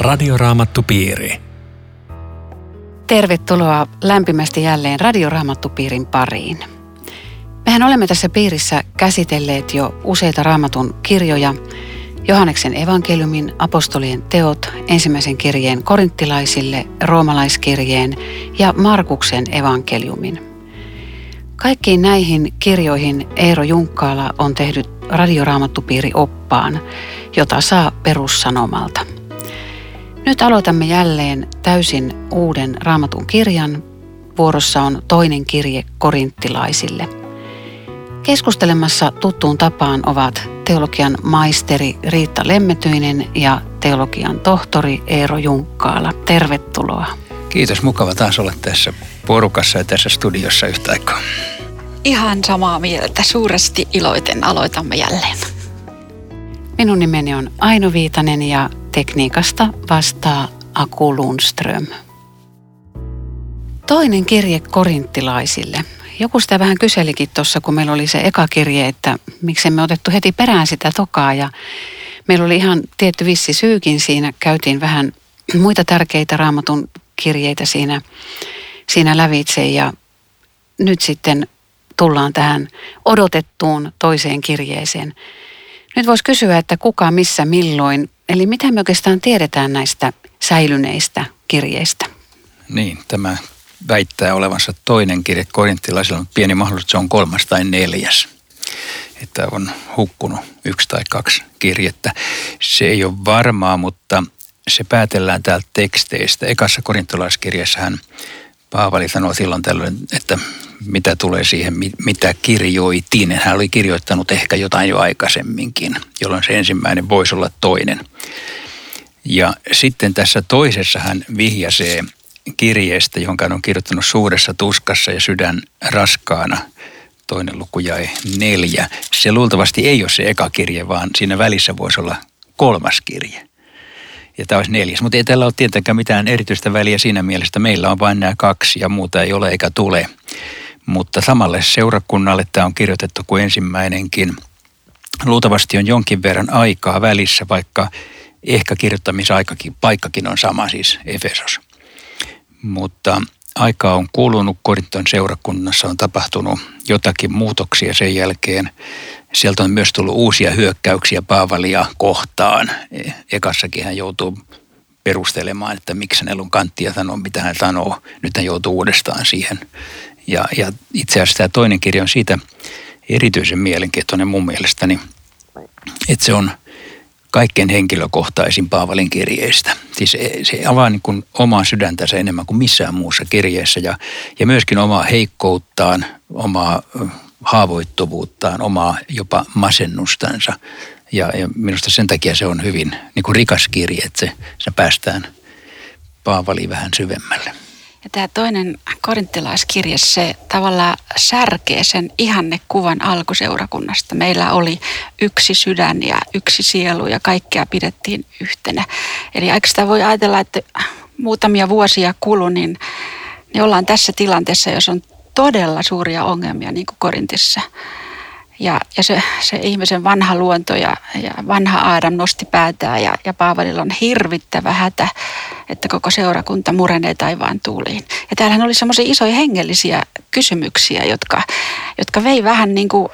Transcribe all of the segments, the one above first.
Radioraamattupiiri. Tervetuloa lämpimästi jälleen Radioraamattupiirin pariin. Mehän olemme tässä piirissä käsitelleet jo useita raamatun kirjoja. Johanneksen evankeliumin, apostolien teot, ensimmäisen kirjeen korinttilaisille, roomalaiskirjeen ja Markuksen evankeliumin. Kaikkiin näihin kirjoihin Eero Junkkaala on tehnyt radioraamattupiiri oppaan, jota saa perussanomalta. Nyt aloitamme jälleen täysin uuden raamatun kirjan. Vuorossa on toinen kirje korinttilaisille. Keskustelemassa tuttuun tapaan ovat teologian maisteri Riitta Lemmetyinen ja teologian tohtori Eero Junkkaala. Tervetuloa. Kiitos, mukava taas olla tässä porukassa ja tässä studiossa yhtä aikaa. Ihan samaa mieltä. Suuresti iloiten aloitamme jälleen. Minun nimeni on Aino Viitanen ja tekniikasta vastaa Aku Lundström. Toinen kirje korinttilaisille. Joku sitä vähän kyselikin tuossa, kun meillä oli se eka kirje, että miksemme otettu heti perään sitä tokaa. Ja meillä oli ihan tietty vissi syykin siinä. Käytiin vähän muita tärkeitä raamatun kirjeitä siinä, siinä lävitse ja nyt sitten tullaan tähän odotettuun toiseen kirjeeseen. Nyt voisi kysyä, että kuka, missä, milloin, eli mitä me oikeastaan tiedetään näistä säilyneistä kirjeistä? Niin, tämä väittää olevansa toinen kirje korinttilaisilla, mutta pieni mahdollisuus, että se on kolmas tai neljäs. Että on hukkunut yksi tai kaksi kirjettä. Se ei ole varmaa, mutta se päätellään täältä teksteistä. Ekassa korintolaiskirjassa hän Paavali sanoi silloin tällöin, että mitä tulee siihen, mitä kirjoitin. Hän oli kirjoittanut ehkä jotain jo aikaisemminkin, jolloin se ensimmäinen voisi olla toinen. Ja sitten tässä toisessa hän vihjasee kirjeestä, jonka hän on kirjoittanut suuressa tuskassa ja sydän raskaana. Toinen luku jäi neljä. Se luultavasti ei ole se eka kirje, vaan siinä välissä voisi olla kolmas kirje ja tämä olisi neljäs. Mutta ei tällä ole tietenkään mitään erityistä väliä siinä mielessä, että meillä on vain nämä kaksi ja muuta ei ole eikä tule. Mutta samalle seurakunnalle tämä on kirjoitettu kuin ensimmäinenkin. Luultavasti on jonkin verran aikaa välissä, vaikka ehkä kirjoittamisaikakin, paikkakin on sama siis Efesos. Mutta aikaa on kulunut, Korinton seurakunnassa on tapahtunut jotakin muutoksia sen jälkeen. Sieltä on myös tullut uusia hyökkäyksiä Paavalia kohtaan. Ekassakin hän joutuu perustelemaan, että miksi hänellä kanttia sanoa, mitä hän sanoo. Nyt hän joutuu uudestaan siihen. Ja, ja itse asiassa tämä toinen kirja on siitä erityisen mielenkiintoinen mun mielestäni, että se on kaikkein henkilökohtaisin Paavalin kirjeistä. Siis se avaa niin kuin omaa sydäntänsä enemmän kuin missään muussa kirjeessä ja, ja myöskin omaa heikkouttaan, omaa haavoittuvuuttaan, omaa jopa masennustansa. Ja, ja minusta sen takia se on hyvin niin kuin rikas kirje, että se, se päästään Paavaliin vähän syvemmälle. Ja tämä toinen korinttilaiskirje, se tavallaan särkee sen ihannekuvan alkuseurakunnasta. Meillä oli yksi sydän ja yksi sielu ja kaikkea pidettiin yhtenä. Eli aika sitä voi ajatella, että muutamia vuosia kulu, niin, niin ollaan tässä tilanteessa, jos on todella suuria ongelmia niin kuin Korintissa. Ja, ja se, se ihmisen vanha luonto ja, ja vanha Aadam nosti päätään ja, ja Paavalilla on hirvittävä hätä, että koko seurakunta murenee taivaan tuuliin. Ja täällähän oli semmoisia isoja hengellisiä kysymyksiä, jotka, jotka vei vähän niin kuin,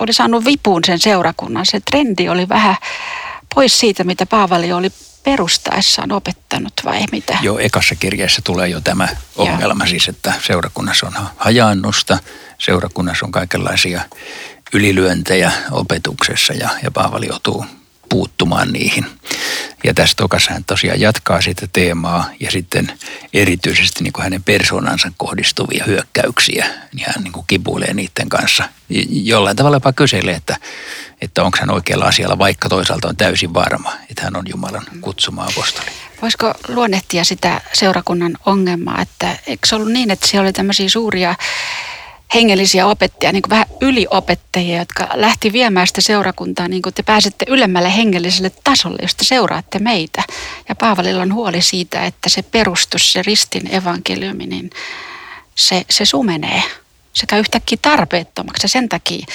oli saanut vipuun sen seurakunnan. Se trendi oli vähän pois siitä, mitä Paavali oli perustaessaan opettanut vai mitä? Joo, ekassa kirjassa tulee jo tämä ongelma Joo. siis, että seurakunnassa on hajaannusta, seurakunnassa on kaikenlaisia ylilyöntejä opetuksessa ja, ja Paavali joutuu puuttumaan niihin. Ja tässä tokassa hän tosiaan jatkaa sitä teemaa ja sitten erityisesti niin kuin hänen persoonansa kohdistuvia hyökkäyksiä, niin hän niin kuin kipuilee niiden kanssa. Jollain tavalla jopa kyselee, että, että onko hän oikealla asialla, vaikka toisaalta on täysin varma, että hän on Jumalan kutsuma apostoli. Voisiko luonnehtia sitä seurakunnan ongelmaa, että eikö se ollut niin, että siellä oli tämmöisiä suuria hengellisiä opettajia, niin kuin vähän yliopettajia, jotka lähti viemään sitä seurakuntaa, niin kuin te pääsette ylemmälle hengelliselle tasolle, josta seuraatte meitä. Ja Paavalilla on huoli siitä, että se perustus, se ristin evankeliumi, niin se, se sumenee. Se käy yhtäkkiä tarpeettomaksi ja sen takia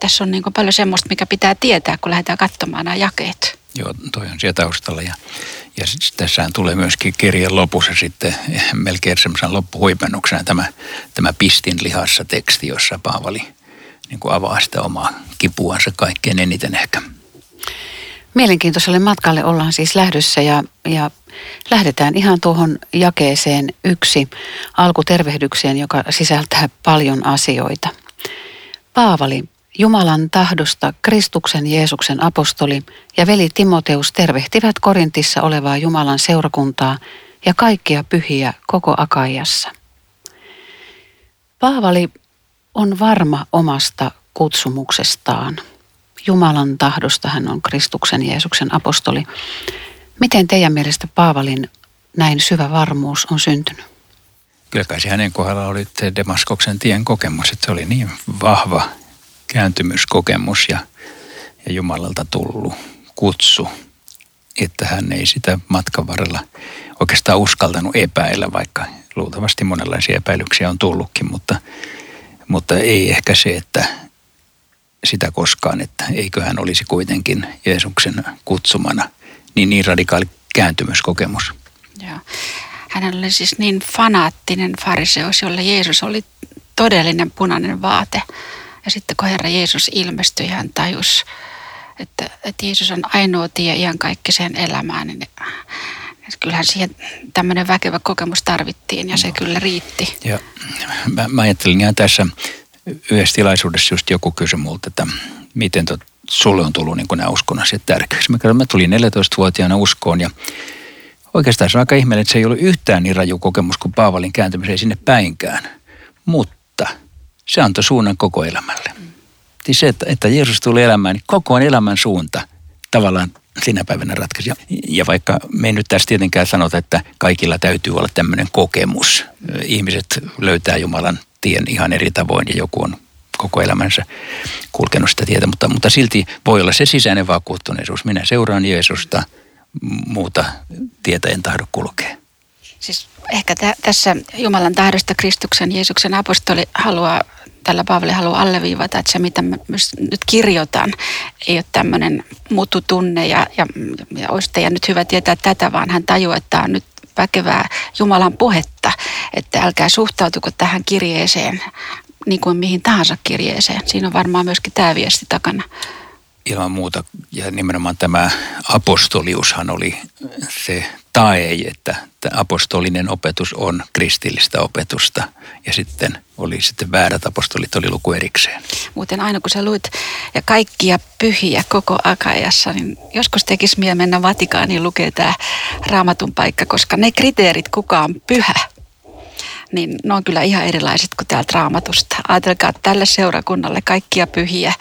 tässä on niin paljon semmoista, mikä pitää tietää, kun lähdetään katsomaan nämä jakeet. Joo, toi on siellä taustalla. Ja, ja tässähän tulee myöskin kirjan lopussa sitten melkein semmoisen loppuhuipennuksena tämä, tämä pistin lihassa teksti, jossa Paavali niin kuin avaa sitä omaa kipuansa kaikkein eniten ehkä. Mielenkiintoiselle matkalle ollaan siis lähdössä ja, ja lähdetään ihan tuohon jakeeseen yksi alkutervehdykseen, joka sisältää paljon asioita. Paavali, Jumalan tahdosta Kristuksen Jeesuksen apostoli ja veli Timoteus tervehtivät Korintissa olevaa Jumalan seurakuntaa ja kaikkia pyhiä koko Akaiassa. Paavali on varma omasta kutsumuksestaan. Jumalan tahdosta hän on Kristuksen Jeesuksen apostoli. Miten teidän mielestä Paavalin näin syvä varmuus on syntynyt? Kyllä kai se hänen kohdalla oli Demaskoksen tien kokemus, että se oli niin vahva kääntymyskokemus ja, ja Jumalalta tullut kutsu, että hän ei sitä matkan varrella oikeastaan uskaltanut epäillä, vaikka luultavasti monenlaisia epäilyksiä on tullutkin, mutta, mutta ei ehkä se, että sitä koskaan, että eikö hän olisi kuitenkin Jeesuksen kutsumana, niin niin radikaali kääntymyskokemus. Joo. Hän oli siis niin fanaattinen fariseus, jolle Jeesus oli todellinen punainen vaate. Ja sitten kun Herra Jeesus ilmestyi, hän tajus, että, että Jeesus on ainoa tie ihan kaikkiseen elämään. Niin kyllähän siihen tämmöinen väkevä kokemus tarvittiin ja se no. kyllä riitti. Ja mä, mä ajattelin ihan tässä yhdessä tilaisuudessa just joku kysyi multa, että miten tot, sulle on tullut niin nämä uskonnassa tärkeäksi. Mä, mä tulin 14-vuotiaana uskoon ja oikeastaan se on aika ihmeellinen, että se ei ollut yhtään niin raju kokemus kuin Paavalin kääntymiseen sinne päinkään. Mutta se antoi suunnan koko elämälle. Siis se, että, että Jeesus tuli elämään, niin koko elämän suunta tavallaan sinä päivänä ratkaisi. Ja vaikka me ei nyt tässä tietenkään sanota, että kaikilla täytyy olla tämmöinen kokemus. Ihmiset löytää Jumalan tien ihan eri tavoin ja joku on koko elämänsä kulkenut sitä tietä, mutta, mutta silti voi olla se sisäinen vakuuttuneisuus. Minä seuraan Jeesusta, muuta tietä en tahdo kulkea. Siis ehkä tä- tässä Jumalan tahdosta Kristuksen Jeesuksen apostoli haluaa, tällä Paavali haluaa alleviivata, että se mitä mä nyt kirjoitan ei ole tämmöinen mututunne ja, ja, ja olisi teidän nyt hyvä tietää tätä, vaan hän tajuaa, että tämä on nyt väkevää Jumalan puhetta, että älkää suhtautuko tähän kirjeeseen niin kuin mihin tahansa kirjeeseen. Siinä on varmaan myöskin tämä viesti takana. Ilman muuta, ja nimenomaan tämä apostoliushan oli se tae, että apostolinen opetus on kristillistä opetusta. Ja sitten oli sitten väärät apostolit, oli luku erikseen. Muuten aina kun sä luit ja kaikkia pyhiä koko Akajassa, niin joskus tekisi mieli mennä Vatikaaniin lukea tämä raamatun paikka, koska ne kriteerit, kuka on pyhä, niin ne on kyllä ihan erilaiset kuin täältä raamatusta. Ajatelkaa tälle seurakunnalle kaikkia pyhiä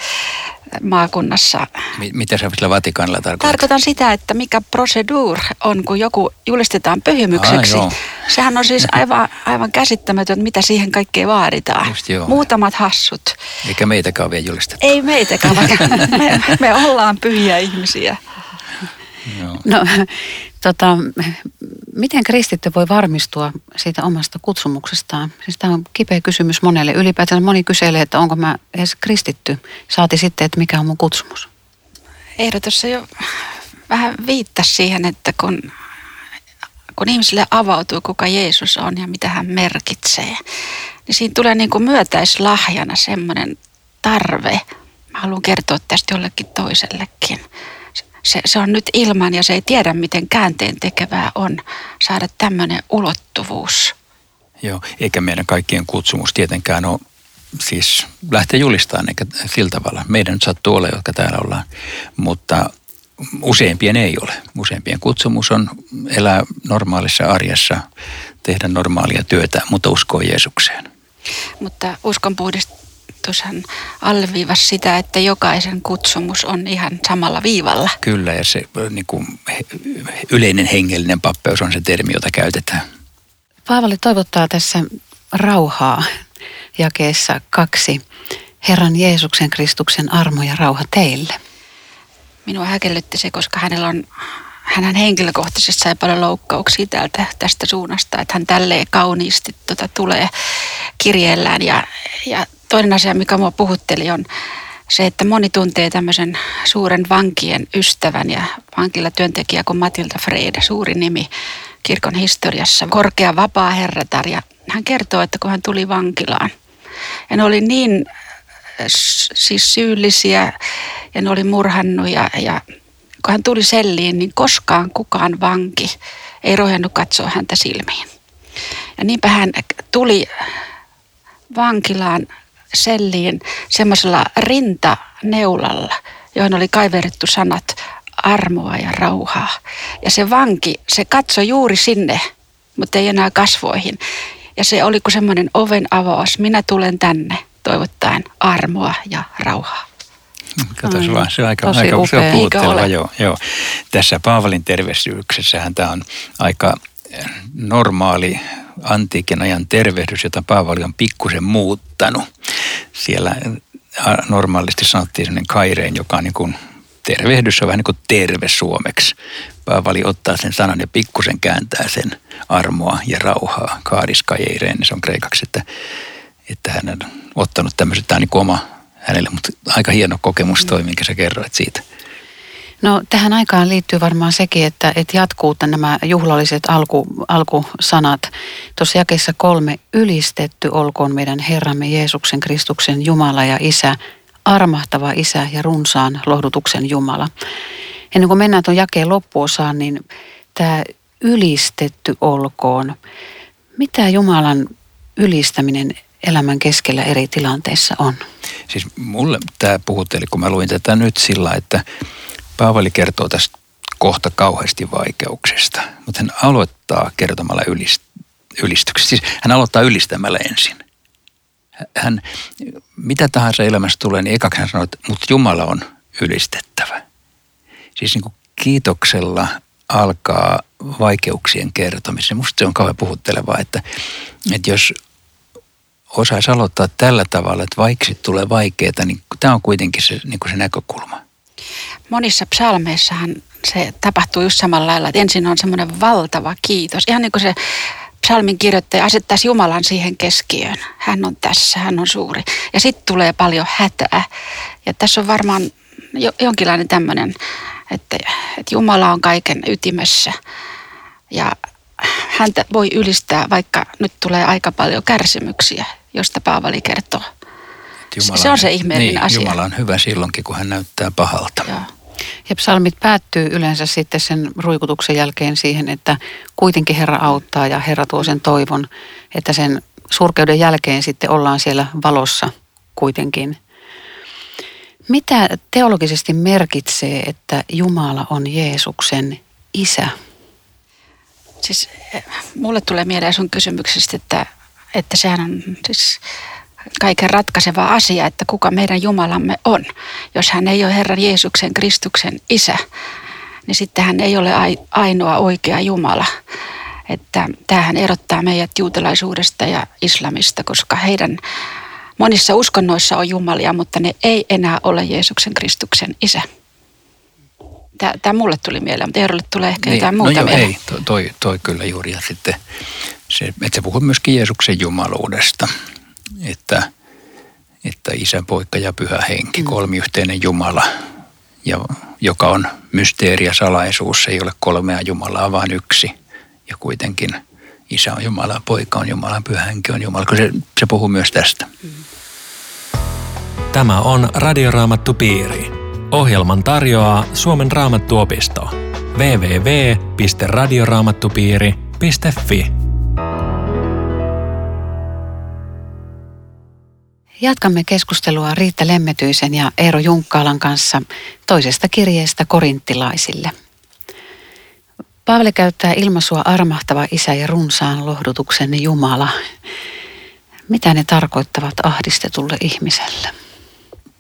maakunnassa. Mitä sä sillä Vatikaanilla tarkoitat? Tarkoitan sitä, että mikä prosedur on, kun joku julistetaan pyhimykseksi. Ah, Sehän on siis aivan, aivan käsittämätön, mitä siihen kaikkeen vaaditaan. Just joo. Muutamat hassut. Eikä meitäkään vielä julistettu. Ei meitäkään, vaikka me, me ollaan pyhiä ihmisiä. Joo. No, tota, miten kristitty voi varmistua siitä omasta kutsumuksestaan? Siis tämä on kipeä kysymys monelle. Ylipäätään moni kyselee, että onko mä edes kristitty. Saati sitten, että mikä on mun kutsumus. Ehdotus jo vähän viittasi siihen, että kun, kun ihmisille avautuu, kuka Jeesus on ja mitä hän merkitsee, niin siinä tulee niin kuin myötäislahjana semmoinen tarve. Mä haluan kertoa tästä jollekin toisellekin se, se on nyt ilman ja se ei tiedä, miten käänteen tekevää on saada tämmöinen ulottuvuus. Joo, eikä meidän kaikkien kutsumus tietenkään ole siis lähteä julistamaan eikä sillä tavalla. Meidän nyt sattuu olla, jotka täällä ollaan, mutta useimpien ei ole. Useimpien kutsumus on elää normaalissa arjessa, tehdä normaalia työtä, mutta uskoa Jeesukseen. Mutta uskon hän alleviivasi sitä, että jokaisen kutsumus on ihan samalla viivalla. Kyllä, ja se niin kuin, yleinen hengellinen pappeus on se termi, jota käytetään. Paavali toivottaa tässä rauhaa jakeessa kaksi. Herran Jeesuksen Kristuksen armo ja rauha teille. Minua häkellytti se, koska hänellä on hän henkilökohtaisesti sai paljon loukkauksia täältä, tästä suunnasta, että hän tälleen kauniisti tota, tulee kirjeellään ja, ja toinen asia, mikä mua puhutteli, on se, että moni tuntee tämmöisen suuren vankien ystävän ja vankilla työntekijä kuin Matilda Freide, suuri nimi kirkon historiassa, korkea vapaa herratar. Ja hän kertoo, että kun hän tuli vankilaan, ja ne oli niin siis syyllisiä ja ne oli murhannut ja, ja kun hän tuli selliin, niin koskaan kukaan vanki ei rohjannut katsoa häntä silmiin. Ja niinpä hän tuli vankilaan selliin semmoisella rintaneulalla, johon oli kaiverettu sanat armoa ja rauhaa. Ja se vanki, se katsoi juuri sinne, mutta ei enää kasvoihin. Ja se oli kuin semmoinen oven avaus. Minä tulen tänne toivottaen armoa ja rauhaa. Katos vaan, se on aika, Tosi aika upea. puhutteleva. Joo, joo. Tässä Paavalin tervehdyksessähän tämä on aika normaali antiikin ajan tervehdys, jota Paavali on pikkusen muuttanut. Siellä normaalisti sanottiin sellainen kaireen, joka on niin kuin tervehdys on vähän niin kuin terve suomeksi. Paavali ottaa sen sanan ja pikkusen kääntää sen armoa ja rauhaa. Kaadis kajeireen, niin se on kreikaksi, että, että hän on ottanut tämmöiset, tämä on niin oma hänelle, mutta aika hieno kokemus toi, minkä sä kerroit siitä. No tähän aikaan liittyy varmaan sekin, että, että jatkuu nämä juhlalliset alku, alkusanat. Tuossa jakeessa kolme, ylistetty olkoon meidän Herramme Jeesuksen Kristuksen Jumala ja Isä, armahtava Isä ja runsaan lohdutuksen Jumala. Ennen kuin mennään tuon jakeen loppuosaan, niin tämä ylistetty olkoon. Mitä Jumalan ylistäminen elämän keskellä eri tilanteissa on? Siis mulle tämä puhutteli, kun mä luin tätä nyt sillä, että Paavali kertoo tästä kohta kauheasti vaikeuksista, mutta hän aloittaa kertomalla ylist- ylistyksestä. Siis hän aloittaa ylistämällä ensin. Hän, mitä tahansa elämässä tulee, niin ekaksi hän sanoo, että mutta Jumala on ylistettävä. Siis niin kuin kiitoksella alkaa vaikeuksien kertomisen. Musta se on kauhean puhuttelevaa, että, että jos osaisi aloittaa tällä tavalla, että vaikka tulee vaikeaa, niin tämä on kuitenkin se, niin kuin se näkökulma. Monissa psalmeissahan se tapahtuu just samalla lailla, että ensin on semmoinen valtava kiitos. Ihan niin kuin se psalmin kirjoittaja asettaisi Jumalan siihen keskiöön. Hän on tässä, hän on suuri. Ja sitten tulee paljon hätää. Ja tässä on varmaan jo, jonkinlainen tämmöinen, että, että Jumala on kaiken ytimessä. Ja häntä voi ylistää, vaikka nyt tulee aika paljon kärsimyksiä josta Paavali kertoo. Jumala, se on se ihmeellinen niin, asia. Jumala on hyvä silloinkin, kun hän näyttää pahalta. Joo. Ja psalmit päättyy yleensä sitten sen ruikutuksen jälkeen siihen, että kuitenkin Herra auttaa ja Herra tuo sen toivon, että sen surkeuden jälkeen sitten ollaan siellä valossa kuitenkin. Mitä teologisesti merkitsee, että Jumala on Jeesuksen isä? Siis eh, mulle tulee mieleen sun kysymyksestä, että että sehän on siis kaiken ratkaiseva asia, että kuka meidän Jumalamme on. Jos hän ei ole Herran Jeesuksen Kristuksen isä, niin sitten hän ei ole ainoa oikea Jumala. Että tämähän erottaa meidät juutalaisuudesta ja islamista, koska heidän monissa uskonnoissa on Jumalia, mutta ne ei enää ole Jeesuksen Kristuksen isä. Tämä mulle tuli mieleen, mutta Eerolle tulee ehkä niin, jotain muuta no joo, ei, toi, toi kyllä juuri. Ja sitten se, että se puhuu myöskin Jeesuksen jumaluudesta, että, että isä, poika ja pyhä henki, mm. kolmiyhteinen Jumala, ja, joka on mysteeri ja salaisuus. Se ei ole kolmea Jumalaa, vaan yksi. Ja kuitenkin isä on Jumala, poika on Jumala, pyhä henki on Jumala. Se, se puhuu myös tästä. Mm. Tämä on Radioraamattu Piiri. Ohjelman tarjoaa Suomen raamattuopisto. www.radioraamattupiiri.fi Jatkamme keskustelua Riitta Lemmetyisen ja Eero Junkkaalan kanssa toisesta kirjeestä korinttilaisille. Paavali käyttää ilmaisua armahtava isä ja runsaan lohdutuksen Jumala. Mitä ne tarkoittavat ahdistetulle ihmiselle?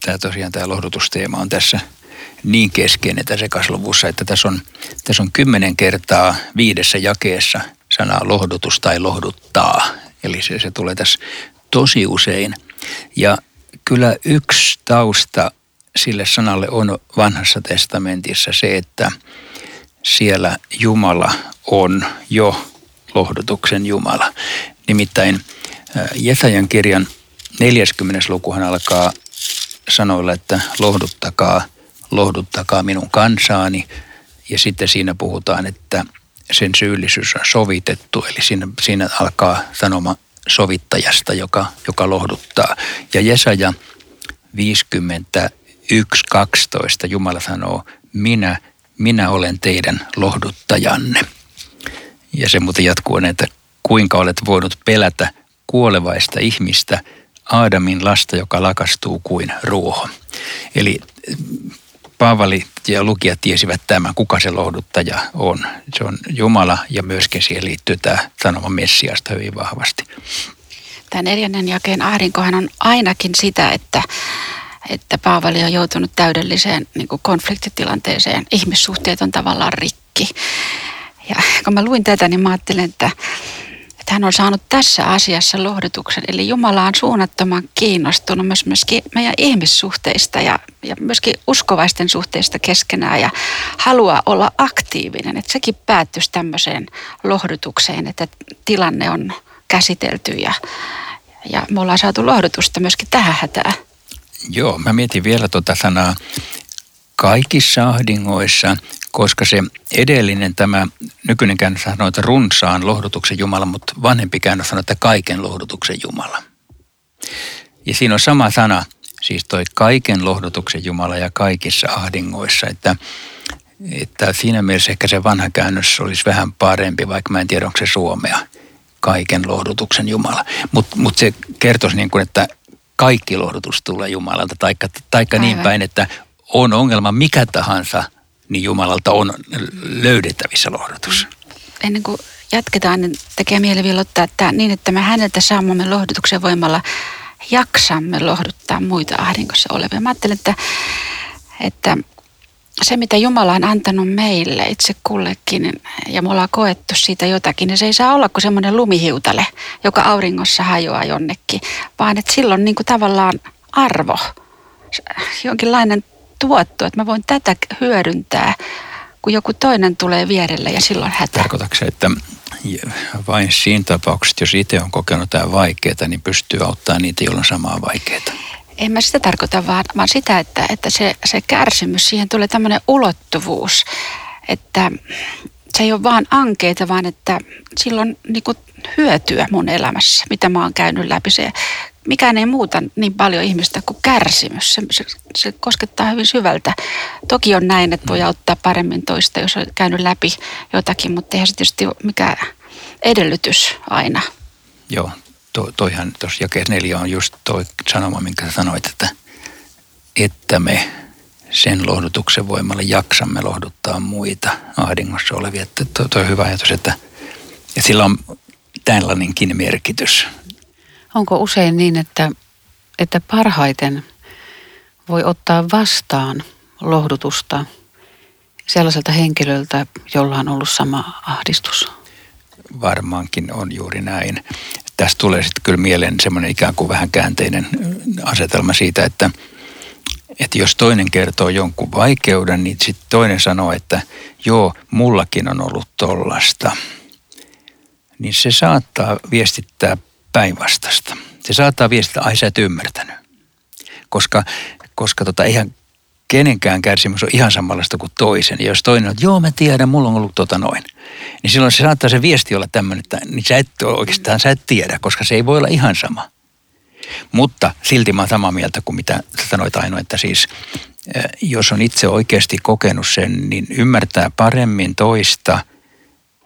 Tämä tosiaan tämä lohdutusteema on tässä niin keskeinen tässä kasluvussa, että tässä on, tässä on kymmenen kertaa viidessä jakeessa sanaa lohdutus tai lohduttaa. Eli se, se tulee tässä tosi usein – ja kyllä yksi tausta sille sanalle on vanhassa testamentissa se, että siellä Jumala on jo lohdutuksen Jumala. Nimittäin Jesajan kirjan 40. lukuhan alkaa sanoilla, että lohduttakaa, lohduttakaa minun kansaani. Ja sitten siinä puhutaan, että sen syyllisyys on sovitettu, eli siinä, siinä alkaa sanoma sovittajasta, joka, joka lohduttaa. Ja Jesaja 51.12 Jumala sanoo, minä, minä olen teidän lohduttajanne. Ja se muuten jatkuu, että kuinka olet voinut pelätä kuolevaista ihmistä, Aadamin lasta, joka lakastuu kuin ruoho. Eli Paavali ja lukijat tiesivät tämän, kuka se lohduttaja on. Se on Jumala ja myöskin siihen liittyy tämä sanoma Messiasta hyvin vahvasti. Tämä neljännen jakeen ahdinkohan on ainakin sitä, että, että Paavali on joutunut täydelliseen niin konfliktitilanteeseen. Ihmissuhteet on tavallaan rikki. Ja kun mä luin tätä, niin mä ajattelin, että että hän on saanut tässä asiassa lohdutuksen. Eli Jumala on suunnattoman kiinnostunut myös myöskin meidän ihmissuhteista ja, ja myöskin uskovaisten suhteista keskenään ja haluaa olla aktiivinen. Että sekin päättyisi tämmöiseen lohdutukseen, että tilanne on käsitelty ja, ja me ollaan saatu lohdutusta myöskin tähän hätään. Joo, mä mietin vielä tuota sanaa kaikissa ahdingoissa koska se edellinen tämä nykyinen käännös sanoo, että runsaan lohdutuksen Jumala, mutta vanhempi käännös sanoo, että kaiken lohdutuksen Jumala. Ja siinä on sama sana, siis toi kaiken lohdutuksen Jumala ja kaikissa ahdingoissa, että, että siinä mielessä ehkä se vanha käännös olisi vähän parempi, vaikka mä en tiedä, onko se suomea, kaiken lohdutuksen Jumala. Mutta mut se kertoisi niin kuin, että kaikki lohdutus tulee Jumalalta, taikka, taikka niin päin, että on ongelma mikä tahansa – niin Jumalalta on löydettävissä lohdutus. Ennen kuin jatketaan, niin tekee mieli vielä ottaa että niin, että me häneltä saamamme lohdutuksen voimalla jaksamme lohduttaa muita ahdingossa olevia. Mä ajattelen, että, että se, mitä Jumala on antanut meille itse kullekin, ja me ollaan koettu siitä jotakin, niin se ei saa olla kuin semmoinen lumihiutale, joka auringossa hajoaa jonnekin, vaan että silloin niin kuin tavallaan arvo, jonkinlainen tuotto, että mä voin tätä hyödyntää, kun joku toinen tulee vierelle ja silloin hätä. Tarkoitatko se, että vain siinä tapauksessa, jos itse on kokenut tämä vaikeaa, niin pystyy auttamaan niitä, joilla on samaa vaikeaa? En mä sitä tarkoita, vaan, vaan sitä, että, että se, se kärsimys, siihen tulee tämmöinen ulottuvuus, että se ei ole vaan ankeita, vaan että silloin niin hyötyä mun elämässä, mitä mä oon käynyt läpi. Se mikään ei muuta niin paljon ihmistä kuin kärsimys. Se, se, se koskettaa hyvin syvältä. Toki on näin, että voi auttaa paremmin toista, jos on käynyt läpi jotakin, mutta eihän se tietysti ole mikään edellytys aina. Joo, to, toihan tuossa jakeessa neljä on just toi sanoma, minkä sanoit, että, että me sen lohdutuksen voimalla jaksamme lohduttaa muita ahdingossa olevia. Että toi, toi on hyvä ajatus, että, että sillä on tällainenkin merkitys Onko usein niin, että, että parhaiten voi ottaa vastaan lohdutusta sellaiselta henkilöltä, jolla on ollut sama ahdistus? Varmaankin on juuri näin. Tästä tulee sitten kyllä mieleen semmoinen ikään kuin vähän käänteinen asetelma siitä, että, että jos toinen kertoo jonkun vaikeuden, niin sitten toinen sanoo, että joo, mullakin on ollut tollasta. Niin se saattaa viestittää päinvastasta. Se saattaa viestiä, ai sä et ymmärtänyt. Koska, koska tota, eihän kenenkään kärsimys on ihan samanlaista kuin toisen. Ja jos toinen on, joo mä tiedän, mulla on ollut tota noin. Niin silloin se saattaa se viesti olla tämmöinen, että niin sä et oikeastaan sä et tiedä, koska se ei voi olla ihan sama. Mutta silti mä oon samaa mieltä kuin mitä sä sanoit Aino, että siis jos on itse oikeasti kokenut sen, niin ymmärtää paremmin toista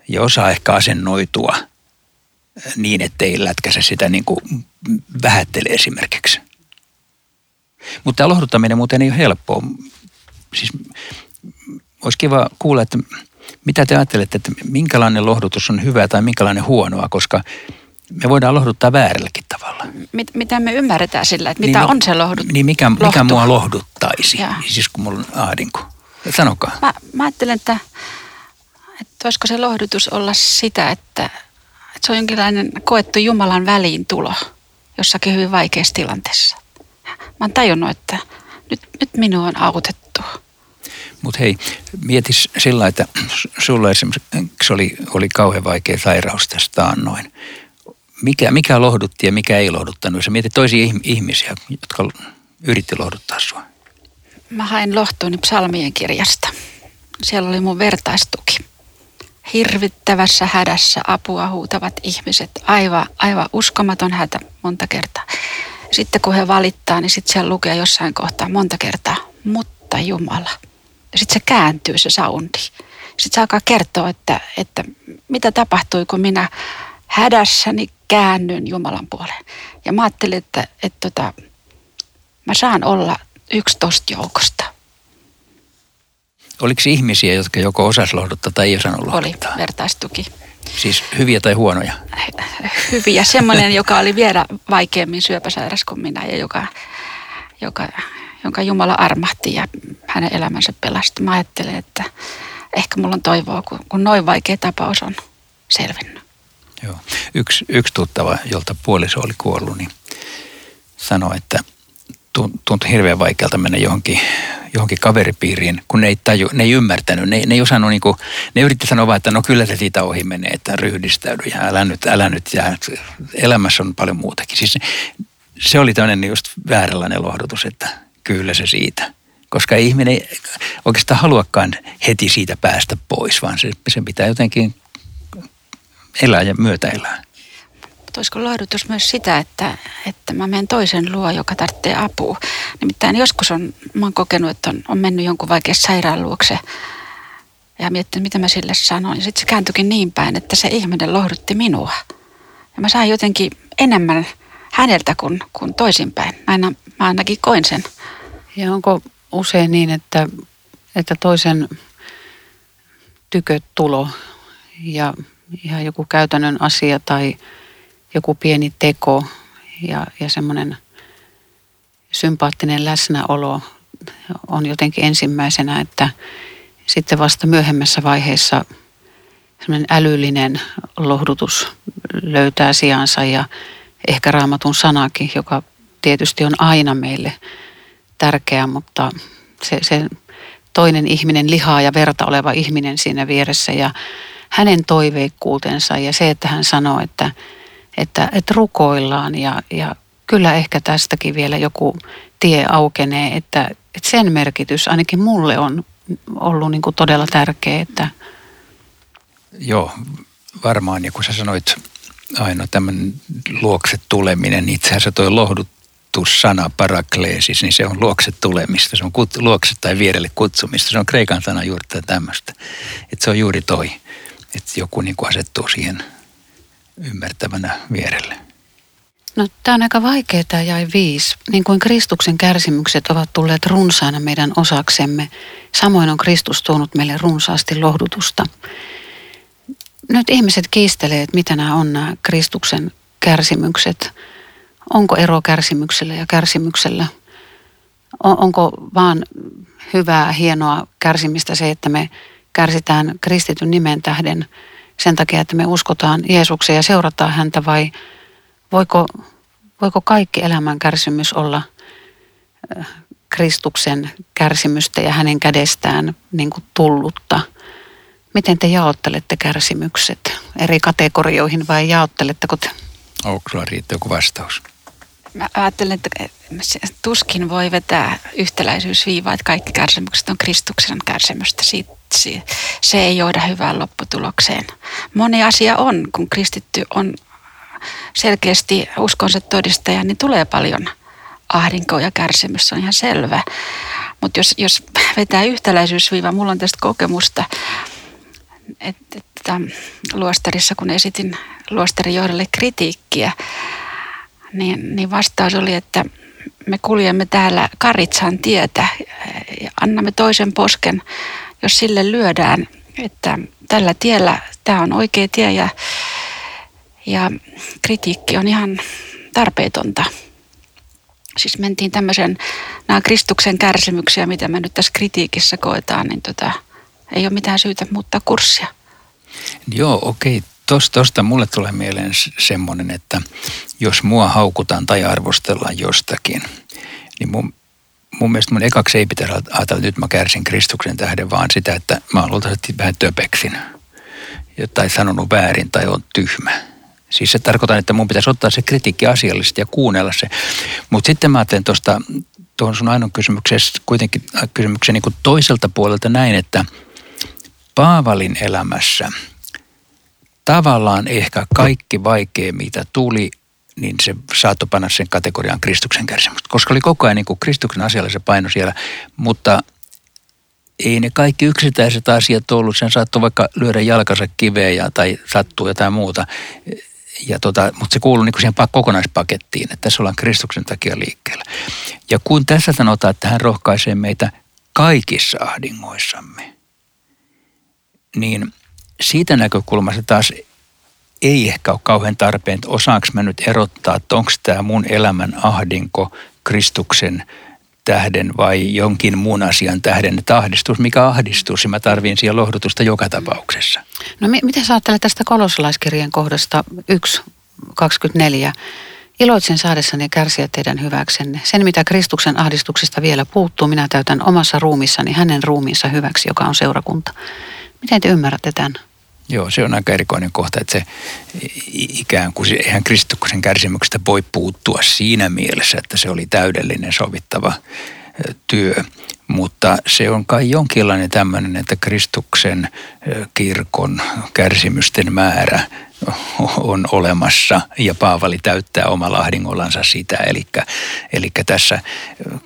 ja osaa ehkä asennoitua – niin, ettei lätkäse sitä niin kuin vähättele esimerkiksi. Mutta tämä lohduttaminen muuten ei ole helppoa. Siis olisi kiva kuulla, että mitä te ajattelette, että minkälainen lohdutus on hyvää tai minkälainen huonoa, koska me voidaan lohduttaa väärälläkin tavalla. Mit, mitä me ymmärretään sillä, että mitä niin, on se lohdut? Niin mikä, mikä mua lohduttaisi, ja. siis kun mulla on ahdinko. Sanokaa. Mä, mä ajattelen, että, että voisiko se lohdutus olla sitä, että että se on jonkinlainen koettu Jumalan väliintulo jossakin hyvin vaikeassa tilanteessa. Mä oon tajunnut, että nyt, nyt minua on autettu. Mutta hei, mietis sillä, että sulla esimerkiksi oli, oli kauhean vaikea sairaus tästä noin. Mikä, mikä lohdutti ja mikä ei lohduttanut? Sä mietit toisia ihmisiä, jotka yritti lohduttaa sua? Mä hain lohtuuni psalmien kirjasta. Siellä oli mun vertaistuki. Hirvittävässä hädässä apua huutavat ihmiset. Aivan, aivan uskomaton hätä monta kertaa. Sitten kun he valittaa, niin sitten siellä lukee jossain kohtaa monta kertaa, mutta Jumala. Ja sitten se kääntyy se soundi. Sitten se alkaa kertoa, että, että mitä tapahtui, kun minä hädässäni käännyn Jumalan puoleen. Ja mä ajattelin, että, että, tota, mä saan olla yksi tosta joukosta. Oliko ihmisiä, jotka joko osas lohduttaa tai ei osannut lohduttaa? Oli, vertaistuki. Siis hyviä tai huonoja? Hyviä. Semmoinen, joka oli vielä vaikeammin syöpäsairas kuin minä ja joka, joka, jonka Jumala armahti ja hänen elämänsä pelasti. Mä ajattelen, että ehkä mulla on toivoa, kun, kun noin vaikea tapaus on selvinnyt. Joo. Yksi, yksi tuttava, jolta puoliso oli kuollut, niin sanoi, että tuntui hirveän vaikealta mennä johonkin, johonkin kaveripiiriin, kun ne ei, taju, ne ei ymmärtänyt. Ne, ne ei osannut, niin kuin, ne yritti sanoa vaan, että no kyllä se siitä ohi menee, että ryhdistäydy ja älä nyt, älä nyt. Ja elämässä on paljon muutakin. Siis se oli tämmöinen just vääränlainen lohdutus, että kyllä se siitä. Koska ihminen ei oikeastaan haluakaan heti siitä päästä pois, vaan se, sen pitää jotenkin elää ja myötä elää. Olisiko lohdutus myös sitä, että, että mä menen toisen luo, joka tarvitsee apua. Nimittäin joskus on, mä oon kokenut, että on, on mennyt jonkun vaikea sairaan luokse ja miettinyt, mitä mä sille sanon. Ja sitten se kääntyikin niin päin, että se ihminen lohdutti minua. Ja mä sain jotenkin enemmän häneltä kuin, kuin toisinpäin. Aina, mä ainakin koin sen. Ja onko usein niin, että, että toisen tulo ja ihan joku käytännön asia tai joku pieni teko ja, ja semmoinen sympaattinen läsnäolo on jotenkin ensimmäisenä, että sitten vasta myöhemmässä vaiheessa semmoinen älyllinen lohdutus löytää sijansa ja ehkä raamatun sanakin, joka tietysti on aina meille tärkeä, mutta se, se toinen ihminen, lihaa ja verta oleva ihminen siinä vieressä ja hänen toiveikkuutensa ja se, että hän sanoo, että, että, että rukoillaan ja, ja kyllä ehkä tästäkin vielä joku tie aukenee, että, että sen merkitys ainakin mulle on ollut niin kuin todella tärkeä. Että... Joo, varmaan ja kun sä sanoit aina tämän luokse tuleminen, niin itse asiassa toi lohdutussana parakleesis, niin se on luokse tulemista, se on kut, luokse tai vierelle kutsumista, se on kreikan sana juuri tämmöistä. Että se on juuri toi että joku niin kuin asettuu siihen ymmärtävänä vierelle. No, tämä on aika vaikeaa tämä jäi viisi. Niin kuin Kristuksen kärsimykset ovat tulleet runsaana meidän osaksemme, samoin on Kristus tuonut meille runsaasti lohdutusta. Nyt ihmiset kiistelee, että mitä nämä on nämä Kristuksen kärsimykset. Onko ero kärsimyksellä ja kärsimyksellä? Onko vaan hyvää, hienoa kärsimistä se, että me kärsitään kristityn nimen tähden sen takia, että me uskotaan Jeesukseen ja seurataan häntä vai voiko, voiko kaikki elämän kärsimys olla Kristuksen kärsimystä ja hänen kädestään niin kuin tullutta? Miten te jaottelette kärsimykset eri kategorioihin vai jaotteletteko te? Onko sulla riittää joku vastaus? Mä ajattelen, että tuskin voi vetää yhtäläisyysviivaa, että kaikki kärsimykset on Kristuksen kärsimystä. Siitä, se ei johda hyvään lopputulokseen. Moni asia on, kun kristitty on selkeästi uskonsa todistaja, niin tulee paljon ahdinkoa ja kärsimys, se on ihan selvä. Mutta jos, jos vetää yhtäläisyysviiva, mulla on tästä kokemusta, että, että luostarissa, kun esitin luostarin johdolle kritiikkiä, niin, niin vastaus oli, että me kuljemme täällä Karitsan tietä ja annamme toisen posken, jos sille lyödään, että tällä tiellä tämä on oikea tie ja, ja kritiikki on ihan tarpeetonta. Siis mentiin tämmöisen, nämä Kristuksen kärsimyksiä, mitä me nyt tässä kritiikissä koetaan, niin tota, ei ole mitään syytä muuttaa kurssia. Joo, okei. Tuosta, tosta mulle tulee mieleen semmoinen, että jos mua haukutaan tai arvostellaan jostakin, niin mun, mun mielestä mun ekaksi ei pitäisi ajatella, että nyt mä kärsin Kristuksen tähden, vaan sitä, että mä luultavasti vähän töpeksin tai sanonut väärin tai on tyhmä. Siis se tarkoittaa, että mun pitäisi ottaa se kritiikki asiallisesti ja kuunnella se. Mutta sitten mä ajattelen tuosta tuohon sun ainoa kysymykseen kuitenkin kysymyksen niin kuin toiselta puolelta näin, että Paavalin elämässä tavallaan ehkä kaikki vaikea, mitä tuli, niin se saattoi panna sen kategorian Kristuksen kärsimystä, koska oli koko ajan niin kuin Kristuksen asialla se paino siellä, mutta ei ne kaikki yksittäiset asiat ollut. Sen saattoi vaikka lyödä jalkansa kiveen ja, tai sattuu jotain muuta. Ja tota, mutta se kuuluu niin siihen kokonaispakettiin, että tässä ollaan Kristuksen takia liikkeellä. Ja kun tässä sanotaan, että hän rohkaisee meitä kaikissa ahdingoissamme, niin siitä näkökulmasta taas ei ehkä ole kauhean tarpeen, että osaanko mä nyt erottaa, että onko tämä mun elämän ahdinko Kristuksen tähden vai jonkin muun asian tähden, että ahdistus, mikä ahdistus, ja mä tarviin siellä lohdutusta joka tapauksessa. No miten sä ajattelet tästä kolossalaiskirjan kohdasta 1.24? Iloitsen saadessani kärsiä teidän hyväksenne. Sen, mitä Kristuksen ahdistuksesta vielä puuttuu, minä täytän omassa ruumissani hänen ruumiinsa hyväksi, joka on seurakunta. Miten te ymmärrätte tämän? Joo, se on aika erikoinen kohta, että se ikään kuin, eihän Kristuksen kärsimyksestä voi puuttua siinä mielessä, että se oli täydellinen sovittava työ, mutta se on kai jonkinlainen tämmöinen, että Kristuksen kirkon kärsimysten määrä on olemassa ja Paavali täyttää omalla ahdingollansa sitä. Eli, eli tässä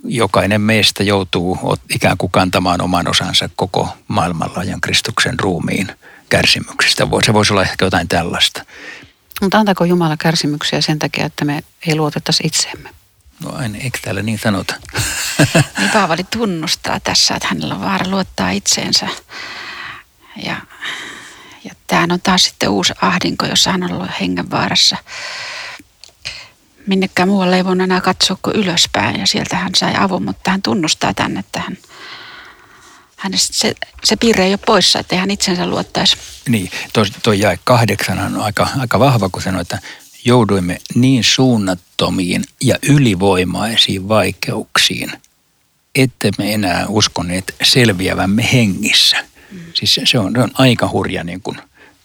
jokainen meistä joutuu ikään kuin kantamaan oman osansa koko maailmanlaajan Kristuksen ruumiin kärsimyksistä. Se voisi olla ehkä jotain tällaista. Mutta antaako Jumala kärsimyksiä sen takia, että me ei luotettaisi itseemme? No en, eikö täällä niin sanota? niin Paavali tunnustaa tässä, että hänellä on vaara luottaa itseensä. Ja, ja tämähän on taas sitten uusi ahdinko, jossa hän on ollut hengenvaarassa. Minnekään muualle ei voinut enää katsoa kuin ylöspäin ja sieltä hän sai avun, mutta hän tunnustaa tänne, että hän – hänestä se, se piirre ei ole poissa, että hän itsensä luottaisi. Niin, tuo jäi kahdeksan on aika, aika vahva, kun sanoi, että jouduimme niin suunnattomiin ja ylivoimaisiin vaikeuksiin, että me enää uskoneet selviävämme hengissä. Mm. Siis se on, se on aika hurja niin kuin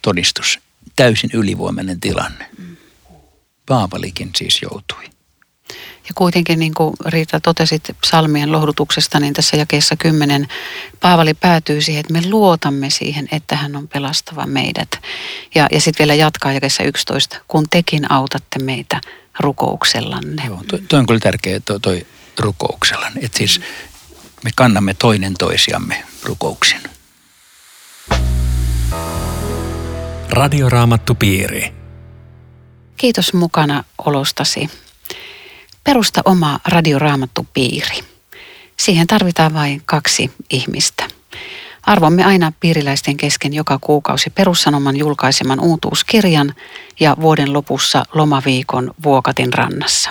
todistus, täysin ylivoimainen tilanne. Mm. Paavalikin siis joutui. Ja kuitenkin niin kuin Riita totesit psalmien lohdutuksesta, niin tässä jakeessa 10 Paavali päätyy siihen, että me luotamme siihen, että hän on pelastava meidät. Ja, ja sitten vielä jatkaa jakeessa 11, kun tekin autatte meitä rukouksellanne. Joo, toi, toi on kyllä tärkeä toi, toi rukouksellanne. Että siis me kannamme toinen toisiamme rukouksin. Radioraamattupiiri. Kiitos mukana olostasi. Perusta oma radioraamattupiiri. Siihen tarvitaan vain kaksi ihmistä. Arvomme aina piiriläisten kesken joka kuukausi perussanoman julkaiseman uutuuskirjan ja vuoden lopussa lomaviikon Vuokatin rannassa.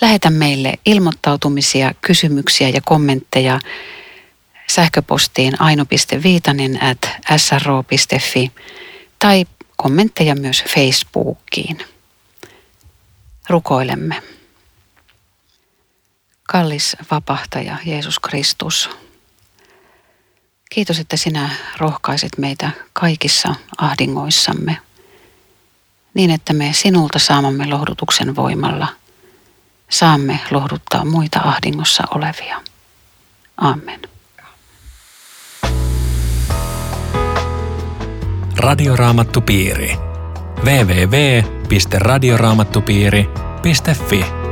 Lähetä meille ilmoittautumisia, kysymyksiä ja kommentteja sähköpostiin aino.viitanen at sro.fi tai kommentteja myös Facebookiin. Rukoilemme. Kallis vapahtaja Jeesus Kristus, kiitos, että sinä rohkaiset meitä kaikissa ahdingoissamme, niin että me sinulta saamamme lohdutuksen voimalla saamme lohduttaa muita ahdingossa olevia. Amen. Radioraamattupiiri. www.radioraamattupiiri.fi